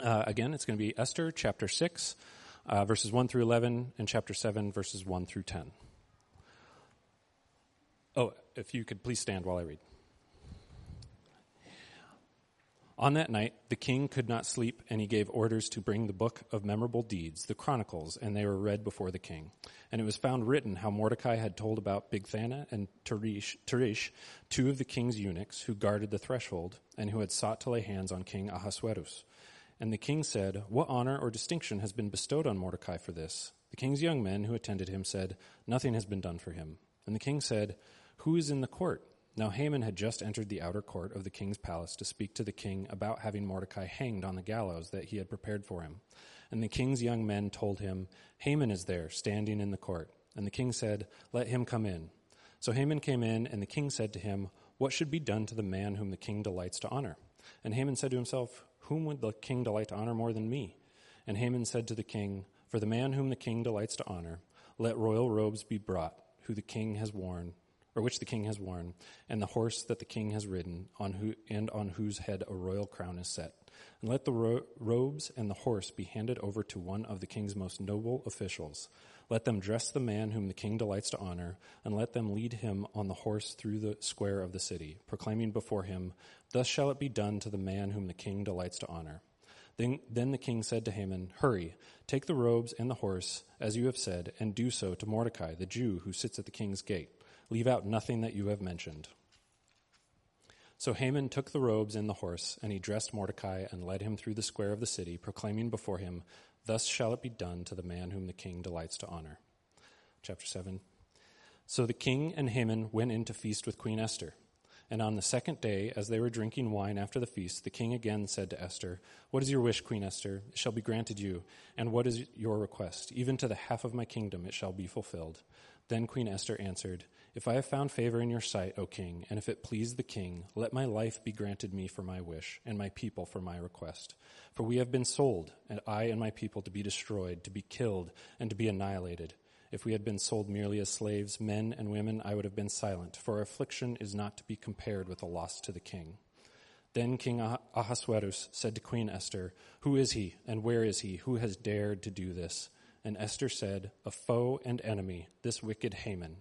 Uh, again, it's going to be Esther chapter 6, uh, verses 1 through 11, and chapter 7, verses 1 through 10. Oh, if you could please stand while I read. On that night, the king could not sleep, and he gave orders to bring the book of memorable deeds, the Chronicles, and they were read before the king. And it was found written how Mordecai had told about Bigthana and Teresh, Teresh, two of the king's eunuchs who guarded the threshold, and who had sought to lay hands on King Ahasuerus. And the king said, What honor or distinction has been bestowed on Mordecai for this? The king's young men who attended him said, Nothing has been done for him. And the king said, Who is in the court? Now Haman had just entered the outer court of the king's palace to speak to the king about having Mordecai hanged on the gallows that he had prepared for him. And the king's young men told him, Haman is there, standing in the court. And the king said, Let him come in. So Haman came in, and the king said to him, What should be done to the man whom the king delights to honor? And Haman said to himself, Whom would the king delight to honor more than me? And Haman said to the king, For the man whom the king delights to honor, let royal robes be brought, who the king has worn or which the king has worn, and the horse that the king has ridden, on who, and on whose head a royal crown is set. And let the ro- robes and the horse be handed over to one of the king's most noble officials. Let them dress the man whom the king delights to honor, and let them lead him on the horse through the square of the city, proclaiming before him, Thus shall it be done to the man whom the king delights to honor. Then, then the king said to Haman, Hurry, take the robes and the horse, as you have said, and do so to Mordecai, the Jew who sits at the king's gate Leave out nothing that you have mentioned. So Haman took the robes and the horse, and he dressed Mordecai and led him through the square of the city, proclaiming before him, Thus shall it be done to the man whom the king delights to honor. Chapter 7. So the king and Haman went in to feast with Queen Esther. And on the second day, as they were drinking wine after the feast, the king again said to Esther, What is your wish, Queen Esther? It shall be granted you. And what is your request? Even to the half of my kingdom it shall be fulfilled. Then Queen Esther answered, if I have found favor in your sight, O king, and if it please the king, let my life be granted me for my wish, and my people for my request. For we have been sold, and I and my people to be destroyed, to be killed, and to be annihilated. If we had been sold merely as slaves, men and women, I would have been silent, for affliction is not to be compared with a loss to the king. Then King Ahasuerus said to Queen Esther, Who is he, and where is he, who has dared to do this? And Esther said, A foe and enemy, this wicked Haman.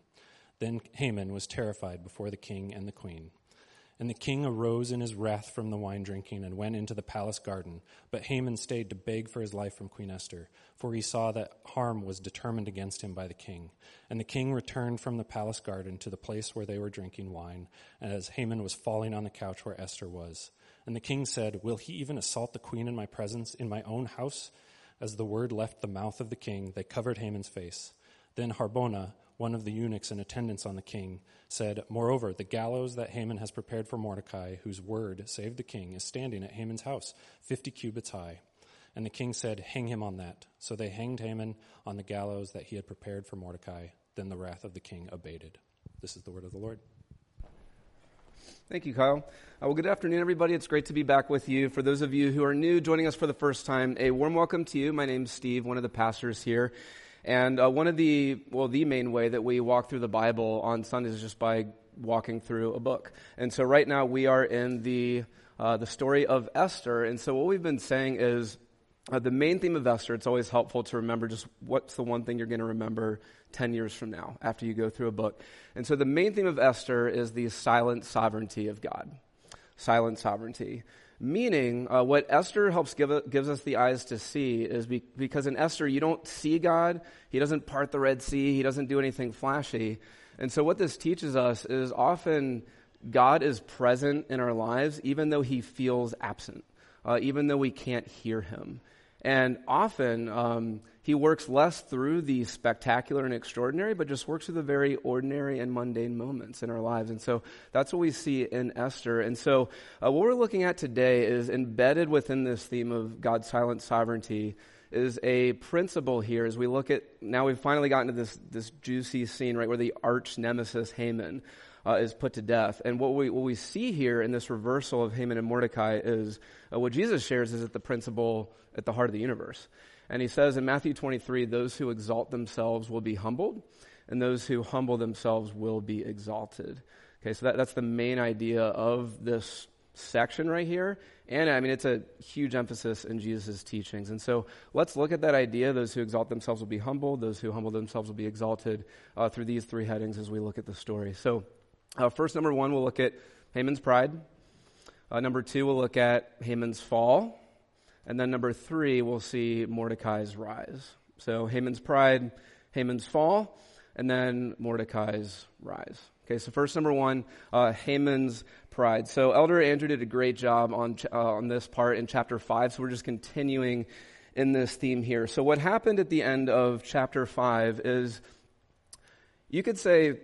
Then Haman was terrified before the king and the queen. And the king arose in his wrath from the wine drinking and went into the palace garden. But Haman stayed to beg for his life from Queen Esther, for he saw that harm was determined against him by the king. And the king returned from the palace garden to the place where they were drinking wine, as Haman was falling on the couch where Esther was. And the king said, Will he even assault the queen in my presence, in my own house? As the word left the mouth of the king, they covered Haman's face. Then Harbona, one of the eunuchs in attendance on the king, said, Moreover, the gallows that Haman has prepared for Mordecai, whose word saved the king, is standing at Haman's house, fifty cubits high. And the king said, Hang him on that. So they hanged Haman on the gallows that he had prepared for Mordecai. Then the wrath of the king abated. This is the word of the Lord. Thank you, Kyle. Uh, well, good afternoon, everybody. It's great to be back with you. For those of you who are new, joining us for the first time, a warm welcome to you. My name's Steve, one of the pastors here. And uh, one of the, well, the main way that we walk through the Bible on Sundays is just by walking through a book. And so right now we are in the, uh, the story of Esther. And so what we've been saying is uh, the main theme of Esther, it's always helpful to remember just what's the one thing you're going to remember 10 years from now after you go through a book. And so the main theme of Esther is the silent sovereignty of God. Silent sovereignty. Meaning, uh, what Esther helps give, gives us the eyes to see is be, because in Esther, you don't see God. He doesn't part the Red Sea. He doesn't do anything flashy. And so, what this teaches us is often God is present in our lives, even though he feels absent, uh, even though we can't hear him. And often, um, he works less through the spectacular and extraordinary, but just works through the very ordinary and mundane moments in our lives. And so that's what we see in Esther. And so uh, what we're looking at today is embedded within this theme of God's silent sovereignty is a principle here as we look at now we've finally gotten to this this juicy scene right where the arch nemesis Haman uh, is put to death and what we what we see here in this reversal of Haman and Mordecai is uh, what Jesus shares is at the principle at the heart of the universe and he says in Matthew 23, those who exalt themselves will be humbled, and those who humble themselves will be exalted. Okay, so that, that's the main idea of this section right here. And I mean, it's a huge emphasis in Jesus' teachings. And so let's look at that idea. Those who exalt themselves will be humbled, those who humble themselves will be exalted uh, through these three headings as we look at the story. So, uh, first, number one, we'll look at Haman's pride. Uh, number two, we'll look at Haman's fall. And then number three, we'll see Mordecai's rise. So Haman's pride, Haman's fall, and then Mordecai's rise. Okay, so first, number one, uh, Haman's pride. So Elder Andrew did a great job on, uh, on this part in chapter 5, so we're just continuing in this theme here. So what happened at the end of chapter 5 is you could say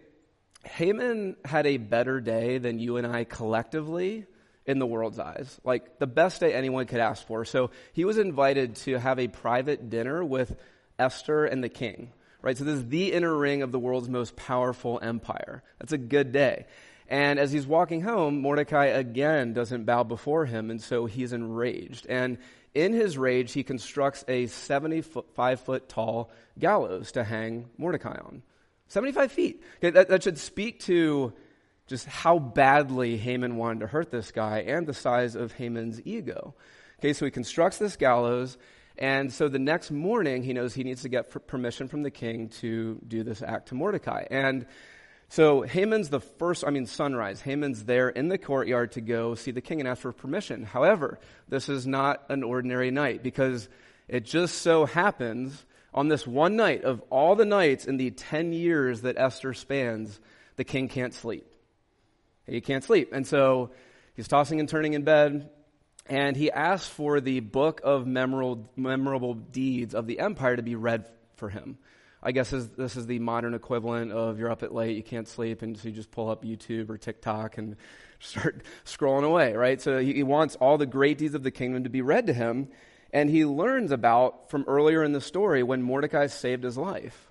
Haman had a better day than you and I collectively in the world's eyes. Like the best day anyone could ask for. So he was invited to have a private dinner with Esther and the king. Right? So this is the inner ring of the world's most powerful empire. That's a good day. And as he's walking home, Mordecai again doesn't bow before him, and so he's enraged. And in his rage, he constructs a 75 foot tall gallows to hang Mordecai on. 75 feet. Okay, that, that should speak to just how badly Haman wanted to hurt this guy and the size of Haman's ego. Okay, so he constructs this gallows, and so the next morning he knows he needs to get permission from the king to do this act to Mordecai. And so Haman's the first, I mean, sunrise. Haman's there in the courtyard to go see the king and ask for permission. However, this is not an ordinary night because it just so happens on this one night of all the nights in the 10 years that Esther spans, the king can't sleep. He can't sleep. And so he's tossing and turning in bed, and he asks for the book of memorable, memorable deeds of the empire to be read for him. I guess this is the modern equivalent of you're up at late, you can't sleep, and so you just pull up YouTube or TikTok and start scrolling away, right? So he wants all the great deeds of the kingdom to be read to him, and he learns about from earlier in the story when Mordecai saved his life.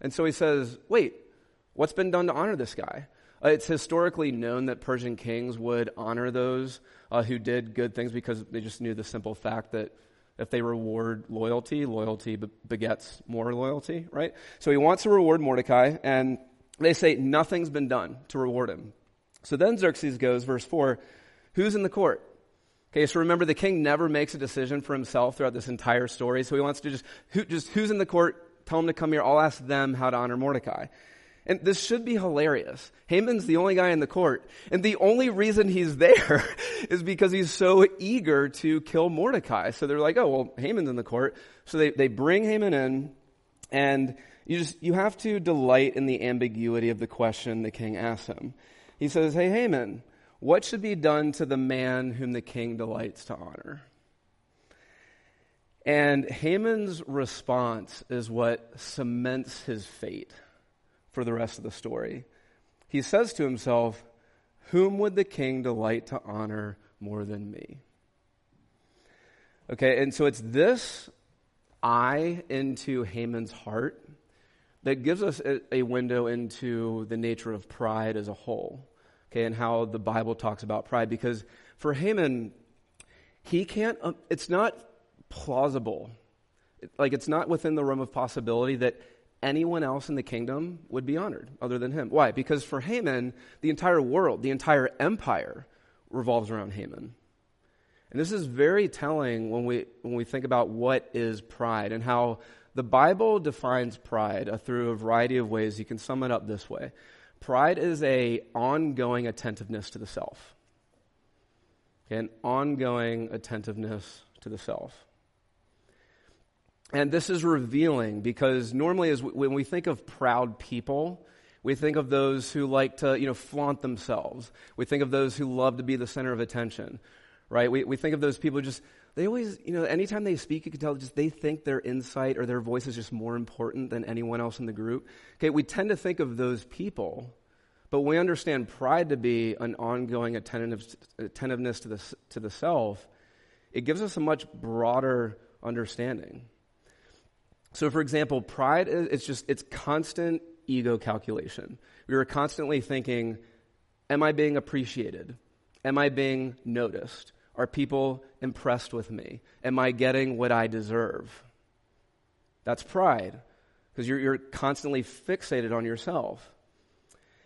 And so he says, Wait, what's been done to honor this guy? Uh, it's historically known that Persian kings would honor those uh, who did good things because they just knew the simple fact that if they reward loyalty, loyalty begets more loyalty, right? So he wants to reward Mordecai, and they say nothing's been done to reward him. So then Xerxes goes, verse 4, who's in the court? Okay, so remember the king never makes a decision for himself throughout this entire story, so he wants to just, who, just who's in the court? Tell him to come here. I'll ask them how to honor Mordecai. And this should be hilarious. Haman's the only guy in the court. And the only reason he's there is because he's so eager to kill Mordecai. So they're like, oh, well, Haman's in the court. So they, they bring Haman in and you just, you have to delight in the ambiguity of the question the king asks him. He says, hey, Haman, what should be done to the man whom the king delights to honor? And Haman's response is what cements his fate for the rest of the story. He says to himself, Whom would the king delight to honor more than me? Okay, and so it's this eye into Haman's heart that gives us a, window into the nature of pride as a whole, okay, and how the Bible talks about pride. Because for Haman, he can't, um, it's not plausible. Like, it's not within the realm of possibility that anyone else in the kingdom would be honored other than him. Why? Because for Haman, the entire world, the entire empire revolves around Haman. And this is very telling when we, when we think about what is pride and how the Bible defines pride through a variety of ways. You can sum it up this way. Pride is a ongoing attentiveness to the self. An ongoing attentiveness to the self. And this is revealing because normally, as when we think of proud people, we think of those who like to, you know, flaunt themselves. We think of those who love to be the center of attention, right? We, we think of those people just, they always, you know, anytime they speak, you can tell just they think their insight or their voice is just more important than anyone else in the group. Okay, we tend to think of those people, but we understand pride to be an ongoing attentiveness to the, to the self. It gives us a much broader understanding. So, for example, pride is it's just it's constant ego calculation. We are constantly thinking, "Am I being appreciated? Am I being noticed? Are people impressed with me? Am I getting what I deserve?" That's pride, because you're, you're constantly fixated on yourself.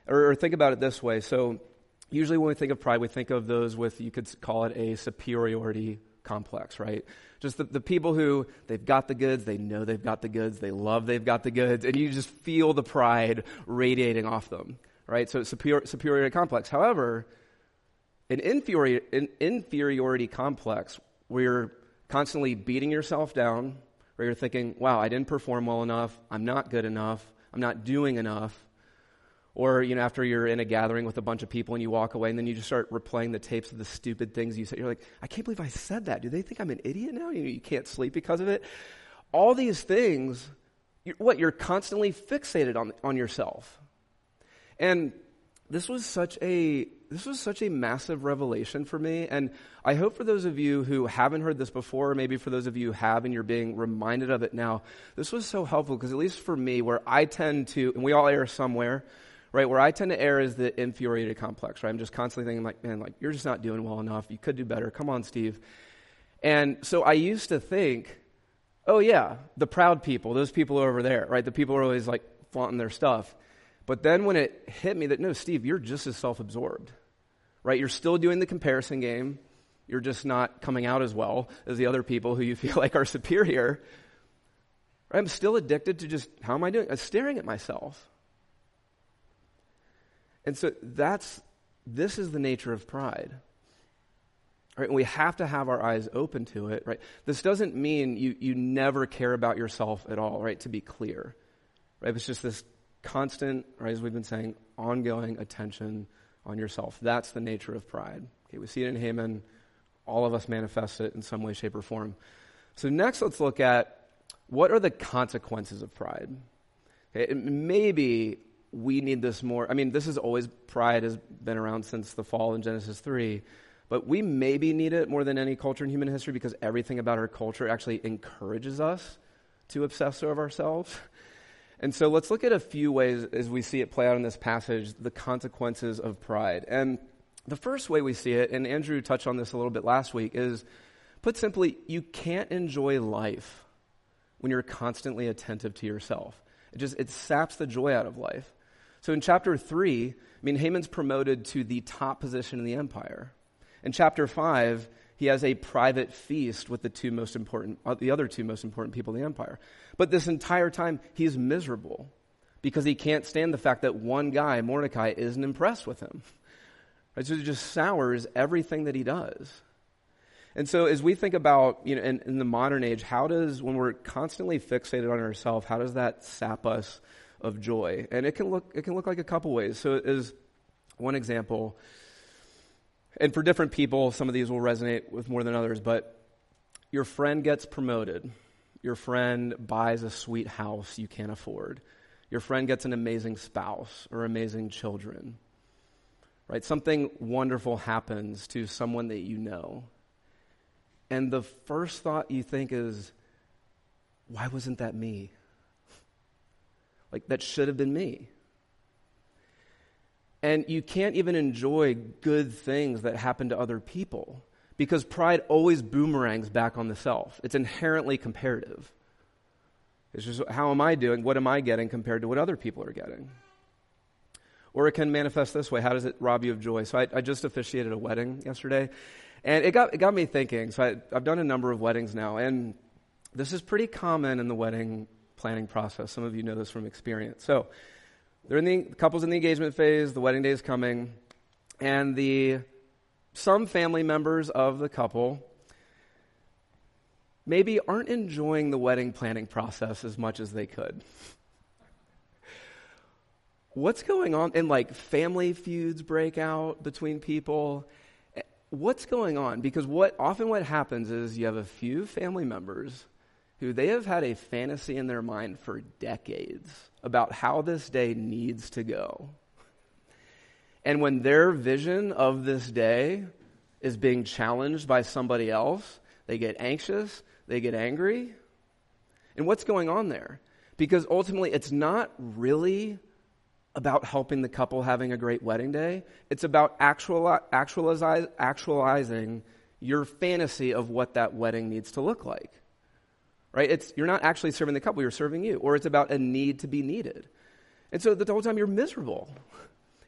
Or, or think about it this way: so usually when we think of pride, we think of those with, you could call it a superiority complex, right? Just the, the people who they've got the goods, they know they've got the goods, they love they've got the goods, and you just feel the pride radiating off them, right? So superior, superiority complex. However, an, inferior, an inferiority complex where you're constantly beating yourself down, where you're thinking, wow, I didn't perform well enough, I'm not good enough, I'm not doing enough. Or, you know, after you're in a gathering with a bunch of people and you walk away and then you just start replaying the tapes of the stupid things you said. You're like, I can't believe I said that. Do they think I'm an idiot now? You, know, you can't sleep because of it. All these things, you're, what? You're constantly fixated on, on yourself. And this was such a this was such a massive revelation for me and i hope for those of you who haven't heard this before or maybe for those of you who have and you're being reminded of it now this was so helpful because at least for me where i tend to and we all err somewhere right? Where i tend to err is the inferiority complex right? I'm just constantly thinking like man like you're just not doing well enough. You could do better. Come on steve. And so i used to think oh yeah the proud people those people over there right? The people are always like flaunting their stuff. But then when it hit me that, no, Steve, you're just as self absorbed, right? You're still doing the comparison game. You're just not coming out as well as the other people who you feel like are superior. I'm still addicted to just, how am I doing? I'm staring at myself. And so that's, this is the nature of pride. Right? And we have to have our eyes open to it, right? This doesn't mean you, you never care about yourself at all, right? To be clear. Right? It's just this constant, right, as we've been saying, ongoing attention on yourself. That's the nature of pride. Okay, we see it in Haman. All of us manifest it in some way, shape, or form. So next, let's look at what are the consequences of pride. Okay, maybe we need this more. I mean, this is always pride has been around since the fall in Genesis three, but we maybe need it more than any culture in human history because everything about our culture actually encourages us to obsess over ourselves. And so let's look at a few ways as we see it play out in this passage, the consequences of pride. And the first way we see it, and Andrew touched on this a little bit last week, is put simply, you can't enjoy life when you're constantly attentive to yourself. It just it saps the joy out of life. So in chapter three, I mean Haman's promoted to the top position in the empire. In chapter five, he has a private feast with the two most important, uh, the other two most important people in the empire. But this entire time, he's miserable because he can't stand the fact that one guy, Mordecai, isn't impressed with him. Right? So it just sours everything that he does. And so, as we think about, you know, in, in, the modern age, how does, when we're constantly fixated on ourselves, how does that sap us of joy? And it can look, it can look like a couple ways. So, as one example, and for different people, some of these will resonate with more than others, but your friend gets promoted. Your friend buys a sweet house you can't afford. Your friend gets an amazing spouse or amazing children. Right? Something wonderful happens to someone that you know. And the first thought you think is, why wasn't that me? Like, that should have been me. And you can't even enjoy good things that happen to other people because pride always boomerangs back on the self. It's inherently comparative. It's just how am I doing? What am I getting compared to what other people are getting? Or it can manifest this way. How does it rob you of joy? So I, I just officiated a wedding yesterday, and it got, it got me thinking. So I, I've done a number of weddings now, and this is pretty common in the wedding planning process. Some of you know this from experience. So they're in the, the couple's in the engagement phase, the wedding day is coming, and the some family members of the couple maybe aren't enjoying the wedding planning process as much as they could. What's going on? And like family feuds break out between people. Eh, what's going on? Because what often what happens is you have a few family members who they have had a fantasy in their mind for decades about how this day needs to go. And when their vision of this day is being challenged by somebody else, they get anxious, they get angry. And what's going on there? Because ultimately, it's not really about helping the couple having a great wedding day. It's about actual, actualizing your fantasy of what that wedding needs to look like. Right? It's, you're not actually serving the couple, you're serving you. Or it's about a need to be needed. And so the whole time you're miserable.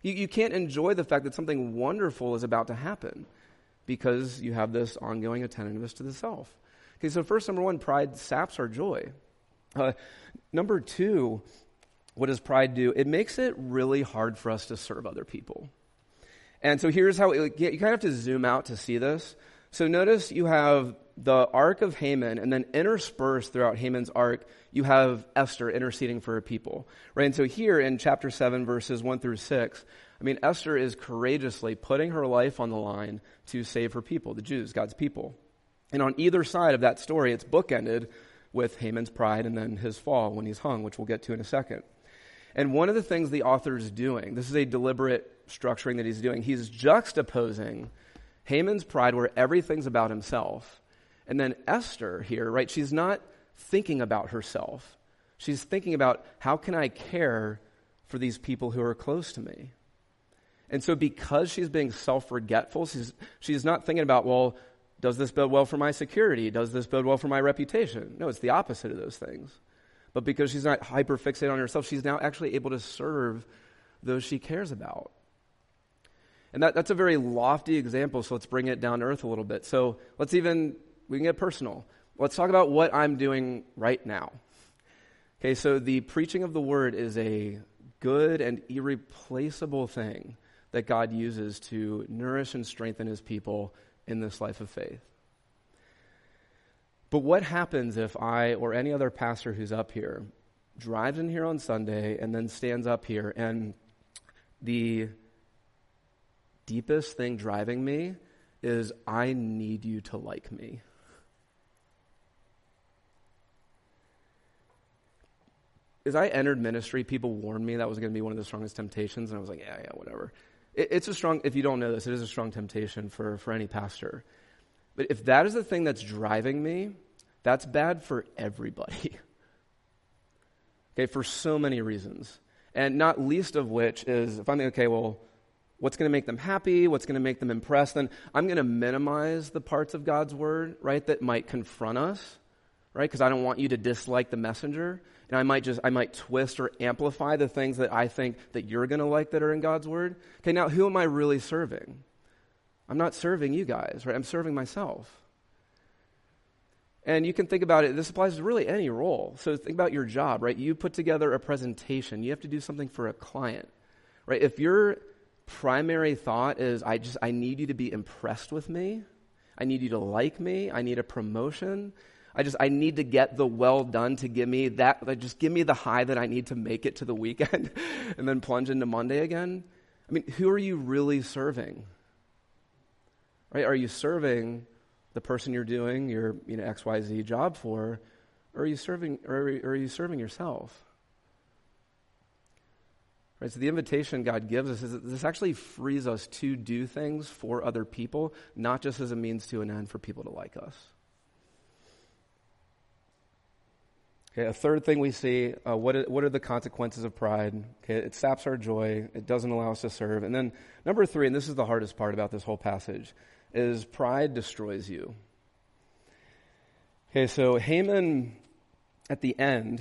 You, you can't enjoy the fact that something wonderful is about to happen because you have this ongoing attentiveness to the self. Okay, so first, number one, pride saps our joy. Uh, number two, what does pride do? It makes it really hard for us to serve other people. And so here's how it, you kind of have to zoom out to see this. So notice you have the arc of Haman, and then interspersed throughout Haman's arc, you have Esther interceding for her people. Right? And so here in chapter 7, verses 1 through 6, I mean, Esther is courageously putting her life on the line to save her people, the Jews, God's people. And on either side of that story, it's bookended with Haman's pride and then his fall when he's hung, which we'll get to in a second. And one of the things the author is doing, this is a deliberate structuring that he's doing, he's juxtaposing Haman's pride, where everything's about himself, and then Esther here, right? She's not thinking about herself. She's thinking about how can I care for these people who are close to me? And so, because she's being self forgetful, she's, she's not thinking about, well, does this bode well for my security? Does this bode well for my reputation? No, it's the opposite of those things. But because she's not hyper fixated on herself, she's now actually able to serve those she cares about. And that, that's a very lofty example, so let's bring it down to earth a little bit. So let's even, we can get personal. Let's talk about what I'm doing right now. Okay, so the preaching of the word is a good and irreplaceable thing that God uses to nourish and strengthen his people in this life of faith. But what happens if I or any other pastor who's up here drives in here on Sunday and then stands up here and the deepest thing driving me is I need you to like me. As I entered ministry, people warned me that was going to be one of the strongest temptations, and I was like, yeah, yeah, whatever. It, it's a strong, if you don't know this, it is a strong temptation for, for any pastor. But if that is the thing that's driving me, that's bad for everybody. okay, for so many reasons. And not least of which is if I'm okay, well, what's going to make them happy, what's going to make them impressed, then I'm going to minimize the parts of God's word, right, that might confront us, right? Because I don't want you to dislike the messenger. And I might just, I might twist or amplify the things that I think that you're going to like that are in God's word. Okay, now who am I really serving? I'm not serving you guys, right? I'm serving myself. And you can think about it, this applies to really any role. So think about your job, right? You put together a presentation, you have to do something for a client, right? If your primary thought is, I just, I need you to be impressed with me, I need you to like me, I need a promotion, I just, I need to get the well done to give me that, like, just give me the high that I need to make it to the weekend and then plunge into Monday again. I mean, who are you really serving? Right? Are you serving the person you're doing your you know, XYZ job for, or are you serving, or are you serving yourself? Right, so the invitation God gives us is that this actually frees us to do things for other people, not just as a means to an end for people to like us. Okay, a third thing we see, uh, what, what are the consequences of pride? Okay, it saps our joy. It doesn't allow us to serve. And then number three, and this is the hardest part about this whole passage, is pride destroys you. Okay, so Haman at the end,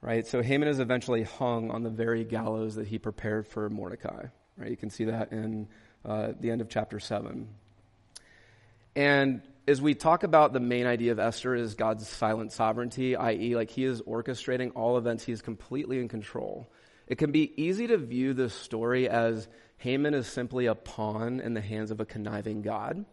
right? So Haman is eventually hung on the very gallows that he prepared for Mordecai, right? You can see that in uh, the end of chapter 7. And as we talk about the main idea of Esther is God's silent sovereignty, i.e., like he is orchestrating all events, he is completely in control. It can be easy to view this story as Haman is simply a pawn in the hands of a conniving God.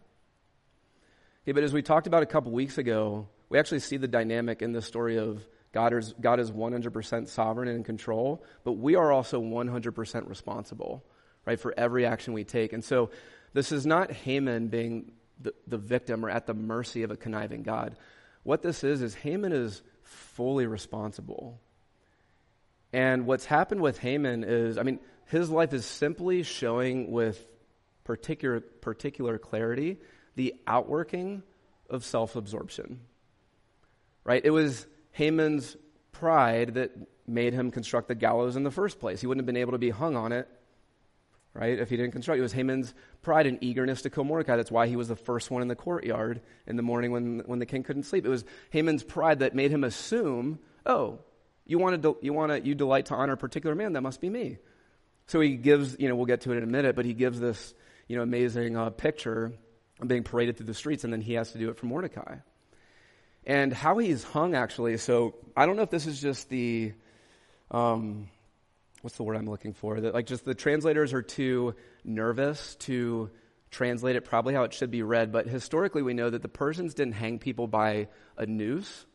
But as we talked about a couple weeks ago, we actually see the dynamic in the story of God is, God is 100% sovereign and in control, but we are also 100% responsible, right, for every action we take. And so this is not Haman being the, the victim or at the mercy of a conniving God. What this is, is Haman is fully responsible. And what's happened with Haman is, I mean, his life is simply showing with particular, particular clarity the outworking of self absorption. Right? It was Haman's pride that made him construct the gallows in the first place. He wouldn't have been able to be hung on it, right, if he didn't construct it. Was Haman's pride and eagerness to kill Mordecai. That's why he was the first one in the courtyard in the morning when, when the king couldn't sleep. It was Haman's pride that made him assume, oh, you, wanted to, you, want to, you delight to honor a particular man, that must be me. So he gives, you know, we'll get to it in a minute, but he gives this, you know, amazing uh, picture of being paraded through the streets, and then he has to do it for Mordecai. And how he's hung, actually, so I don't know if this is just the, um, what's the word I'm looking for? That like just the translators are too nervous to translate it probably how it should be read, but historically we know that the Persians didn't hang people by a noose.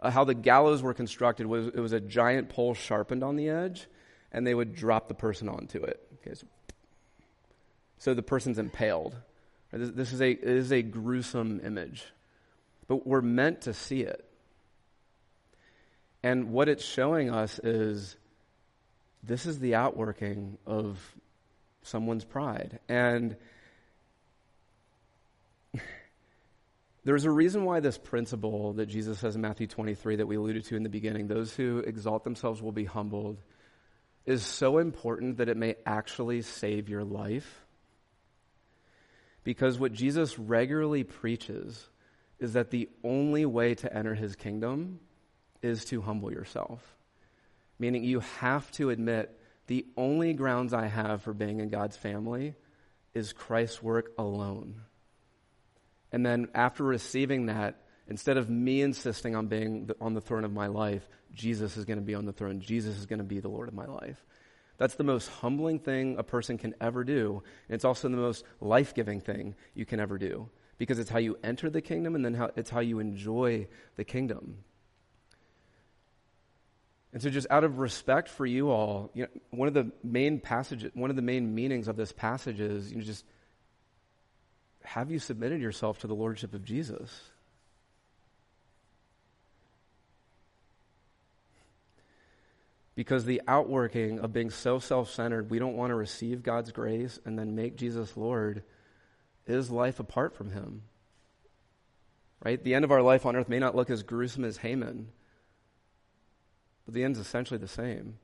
Uh, how the gallows were constructed was it was a giant pole sharpened on the edge, and they would drop the person onto it. Okay, so, so the person's impaled. This, this is a it is a gruesome image, but we're meant to see it. And what it's showing us is this is the outworking of someone's pride. And there's a reason why this principle that Jesus says in Matthew 23 that we alluded to in the beginning, those who exalt themselves will be humbled, is so important that it may actually save your life. Because what Jesus regularly preaches is that the only way to enter his kingdom is to humble yourself. Meaning, you have to admit the only grounds I have for being in God's family is Christ's work alone. And then, after receiving that, instead of me insisting on being on the throne of my life, Jesus is going to be on the throne. Jesus is going to be the Lord of my life. That's the most humbling thing a person can ever do. And it's also the most life giving thing you can ever do because it's how you enter the kingdom and then how, it's how you enjoy the kingdom. And so, just out of respect for you all, you know, one of the main passages, one of the main meanings of this passage is, you know, just have you submitted yourself to the lordship of Jesus? Because the outworking of being so self centered, we don't want to receive God's grace and then make Jesus Lord, is life apart from Him. Right? The end of our life on earth may not look as gruesome as Haman but the end's essentially the same.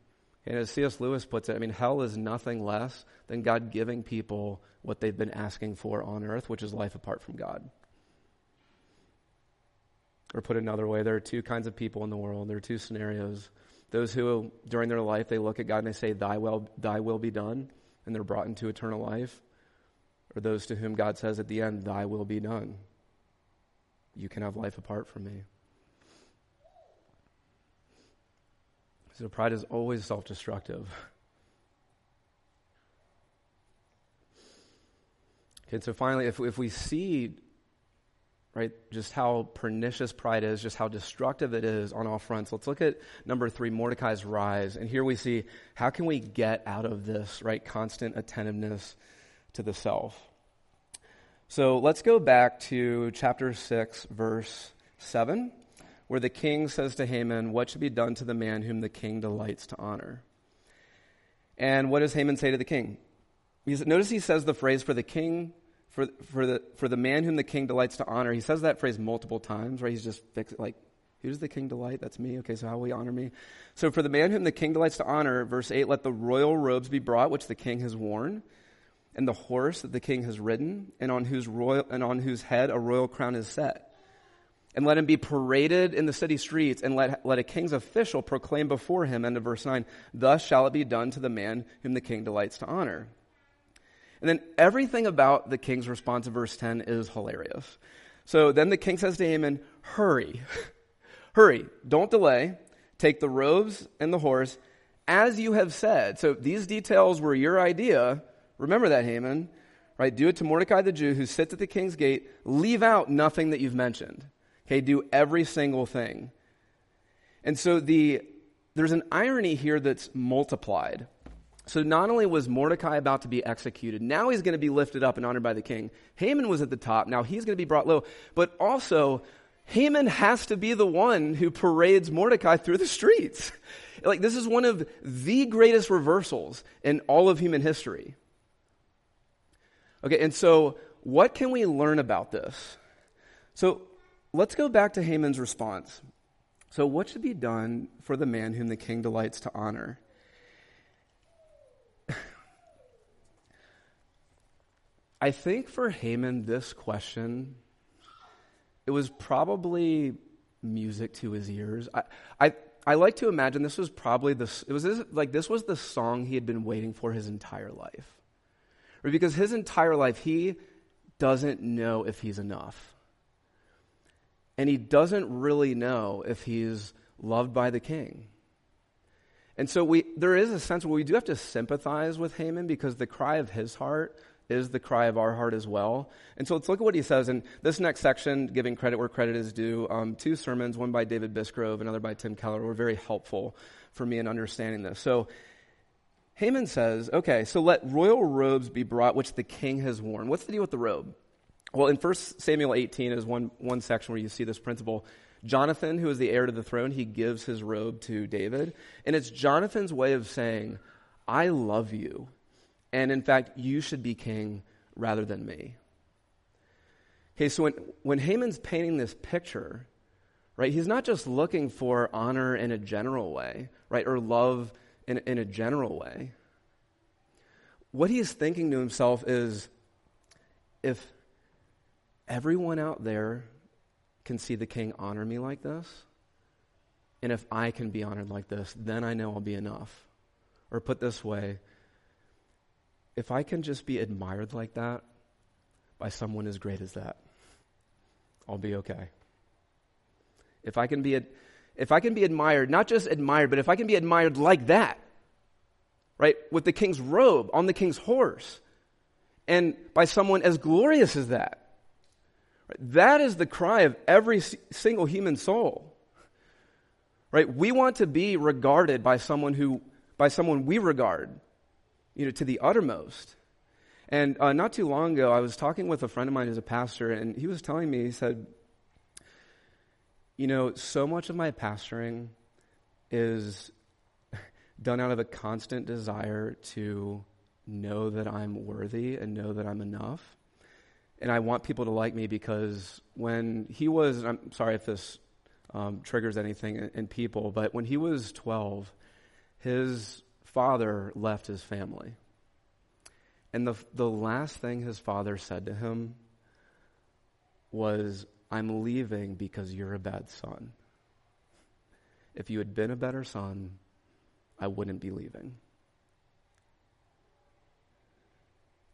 And as C.S. Lewis puts it, I mean, hell is nothing less than God giving people what they've been asking for on earth, which is life apart from God. Or put another way, there are two kinds of people in the world. There are two scenarios. Those who, during their life, they look at God and they say, Thy will, thy will be done, and they're brought into eternal life. Or those to whom God says at the end, Thy will be done. You can have life apart from me. So pride is always self destructive. Okay, so finally, if, if we see, right, just how pernicious pride is, just how destructive it is on all fronts, let's look at number three, Mordecai's rise. And here we see how can we get out of this, right, constant attentiveness to the self. So let's go back to chapter 6, verse 7 where the king says to Haman, What should be done to the man whom the king delights to honor? And what does Haman say to the king? Notice he says the phrase for the king, for, for, the, for the man whom the king delights to honor. He says that phrase multiple times, right? He's just fixed, like, who does the king delight? That's me. Okay, so how will he honor me? So for the man whom the king delights to honor, verse 8, let the royal robes be brought, which the king has worn, and the horse that the king has ridden, and on whose, royal, and on whose head a royal crown is set and let him be paraded in the city streets, and let, let a king's official proclaim before him. End of verse 9. Thus shall it be done to the man whom the king delights to honor. And then everything about the king's response in verse 10 is hilarious. So then the king says to Haman, Hurry, hurry, don't delay. Take the robes and the horse, as you have said. So these details were your idea. Remember that, Haman. Right? Do it to Mordecai the Jew who sits at the king's gate. Leave out nothing that you've mentioned. Okay, do every single thing. And so the, there's an irony here that's multiplied. So not only was Mordecai about to be executed, now he's going to be lifted up and honored by the king. Haman was at the top, now he's going to be brought low. But also, Haman has to be the one who parades Mordecai through the streets. like, this is one of the greatest reversals in all of human history. Okay, and so what can we learn about this? So, let's go back to Haman's response. So, what should be done for the man whom the king delights to honor? I think for Haman, this question, it was probably music to his ears. I, I, I like to imagine this was probably the, it was this, like this was the song he had been waiting for his entire life. Because his entire life, he doesn't know if he's enough. And he doesn't really know if he's loved by the king. And so we, there is a sense where we do have to sympathize with Haman because the cry of his heart is the cry of our heart as well. And so let's look at what he says in this next section, giving credit where credit is due. Um, two sermons, one by David Bisgrove, another by Tim Keller, were very helpful for me in understanding this. So Haman says, okay, so let royal robes be brought which the king has worn. What's the deal with the robe? Well, in 1 Samuel 18 is one, one section where you see this principle. Jonathan, who is the heir to the throne, he gives his robe to David. And it's Jonathan's way of saying, I love you. And in fact, you should be king rather than me. Okay, so when, when Haman's painting this picture, right, he's not just looking for honor in a general way, right, or love in, in a general way. What he's thinking to himself is if everyone out there can see the king honor me like this, and if I can be honored like this, then I know I'll be enough. Or put this way, if I can just be admired like that by someone as great as that, I'll be okay. If I can be, if I can be admired, not just admired, but if I can be admired like that, right, with the king's robe on the king's horse, and by someone as glorious as that, that is the cry of every single human soul. Right? We want to be regarded by someone who, by someone we regard, you know, to the uttermost. And uh, not too long ago, I was talking with a friend of mine who's a pastor, and he was telling me, he said, you know, so much of my pastoring is done out of a constant desire to know that I'm worthy and know that I'm enough and I want people to like me because when he was, I'm sorry if this um, triggers anything in, in people, but when he was 12, his father left his family. And the, the last thing his father said to him was, I'm leaving because you're a bad son. If you had been a better son, I wouldn't be leaving.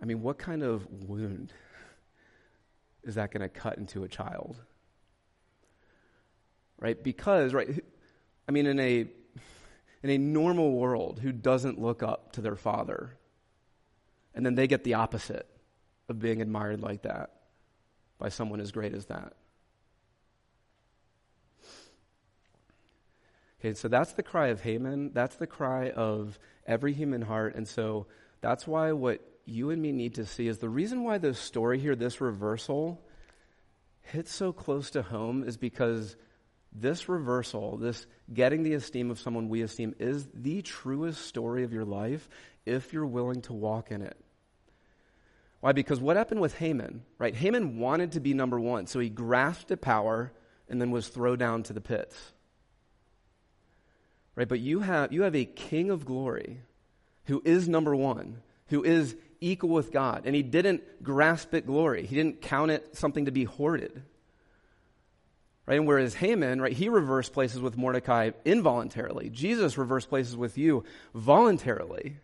I mean, what kind of wound is that going to cut into a child? Right? Because, right, I mean, in a, in a normal world, who doesn't look up to their father? And then they get the opposite of being admired like that by someone as great as that. Okay, so that's the cry of Haman. That's the cry of every human heart. And so that's why what you and me need to see is the reason why this story here, this reversal, hits so close to home is because this reversal, this getting the esteem of someone we esteem, is the truest story of your life if you're willing to walk in it. Why? Because what happened with Haman, right? Haman wanted to be number one, so he grasped at power and then was thrown down to the pits. Right? But you have, you have a king of glory who is number one, who is equal with God. And he didn't grasp it glory. He didn't count it something to be hoarded. Right? And whereas Haman, right, he reversed places with Mordecai involuntarily. Jesus reversed places with you voluntarily.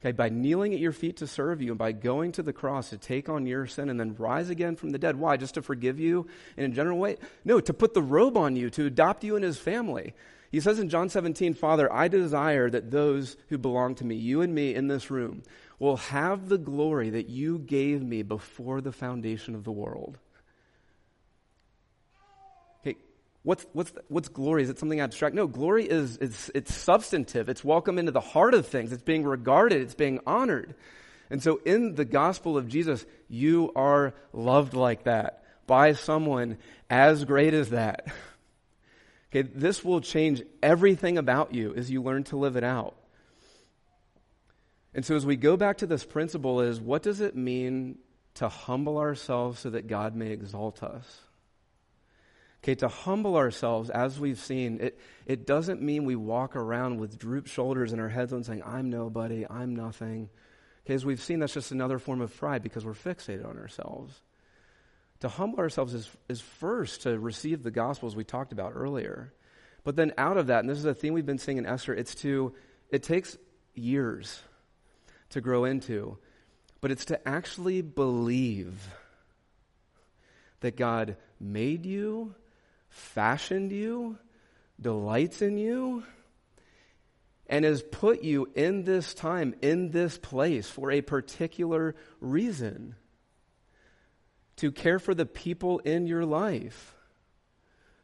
Okay, by kneeling at your feet to serve you and by going to the cross to take on your sin and then rise again from the dead. Why? Just to forgive you in a general way? No, to put the robe on you, to adopt you in his family. He says in John 17, Father, I desire that those who belong to me, you and me in this room, will have the glory that you gave me before the foundation of the world. Okay, what's, what's, what's glory? Is it something abstract? No, glory is it's, it's substantive. It's welcome into the heart of things. It's being regarded. It's being honored. And so in the gospel of Jesus, you are loved like that by someone as great as that. Okay, this will change everything about you as you learn to live it out. And so as we go back to this principle is what does it mean to humble ourselves so that God may exalt us? Okay, to humble ourselves, as we've seen, it, it doesn't mean we walk around with drooped shoulders and our heads on saying, I'm nobody, I'm nothing. Okay, as we've seen, that's just another form of pride because we're fixated on ourselves. To humble ourselves is, is first to receive the gospel as we talked about earlier. But then out of that, and this is a theme we've been seeing in Esther, it's to, it takes years to grow into, but it's to actually believe that God made you, fashioned you, delights in you, and has put you in this time, in this place for a particular reason to care for the people in your life.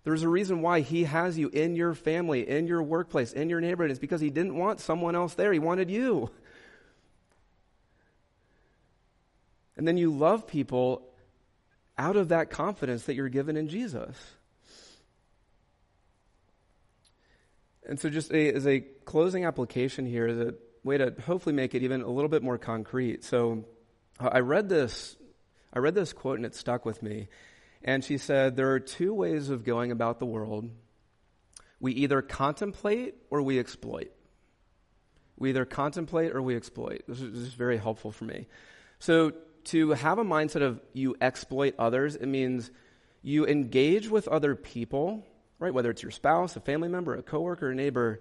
There's a reason why he has you in your family, in your workplace, in your neighborhood. It's because he didn't want someone else there. He wanted you. And then you love people out of that confidence that you're given in Jesus. And so, just a, as a closing application here, a way to hopefully make it even a little bit more concrete. So, uh, I read this, I read this quote and it stuck with me. And she said, There are two ways of going about the world. We either contemplate or we exploit. We either contemplate or we exploit. This is, this is very helpful for me. So, to have a mindset of you exploit others, it means you engage with other people, right? Whether it's your spouse, a family member, a coworker, a neighbor,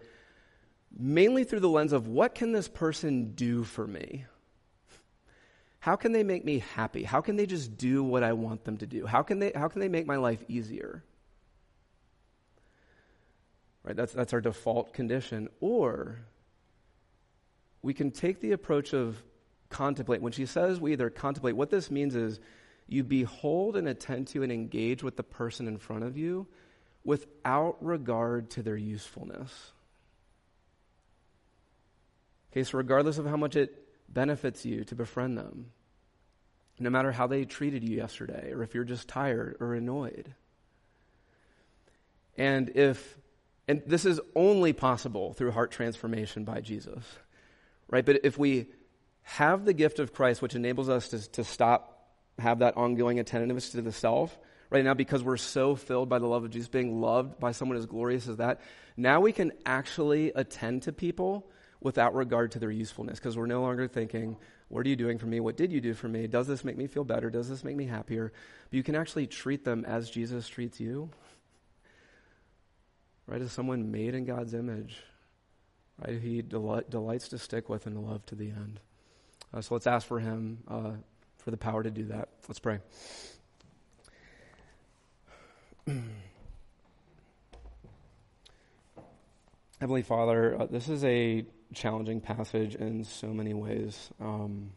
mainly through the lens of what can this person do for me? How can they make me happy? How can they just do what I want them to do? How can they, how can they make my life easier? Right? That's, that's our default condition. Or we can take the approach of contemplate. When she says we either contemplate, what this means is you behold and attend to and engage with the person in front of you without regard to their usefulness. Okay, so regardless of how much it benefits you to befriend them, no matter how they treated you yesterday, or if you're just tired or annoyed. And if, and this is only possible through heart transformation by Jesus, right? But if we have the gift of Christ, which enables us to, to stop, have that ongoing attentiveness to the self, right now because we're so filled by the love of Jesus, being loved by someone as glorious as that, now we can actually attend to people without regard to their usefulness because we're no longer thinking, what are you doing for me? What did you do for me? Does this make me feel better? Does this make me happier? But you can actually treat them as Jesus treats you, right? As someone made in God's image, right? He delights to stick with and love to the end. Uh, so let's ask for him uh, for the power to do that. Let's pray. Heavenly Father, uh, this is a challenging passage in so many ways. Um,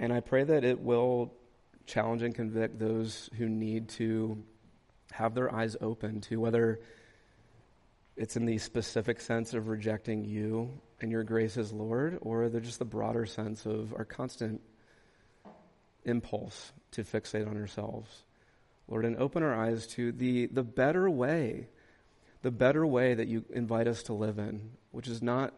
and I pray that it will challenge and convict those who need to have their eyes open to whether it's in the specific sense of rejecting you and your grace as Lord, or they're just the broader sense of our constant impulse to fixate on ourselves. Lord, and open our eyes to the, the better way, the better way that you invite us to live in, which is not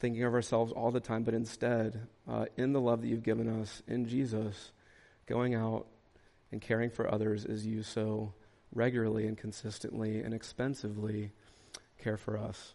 thinking of ourselves all the time, but instead, uh, in the love that you've given us in Jesus, going out and caring for others as you so regularly and consistently and expensively care for us.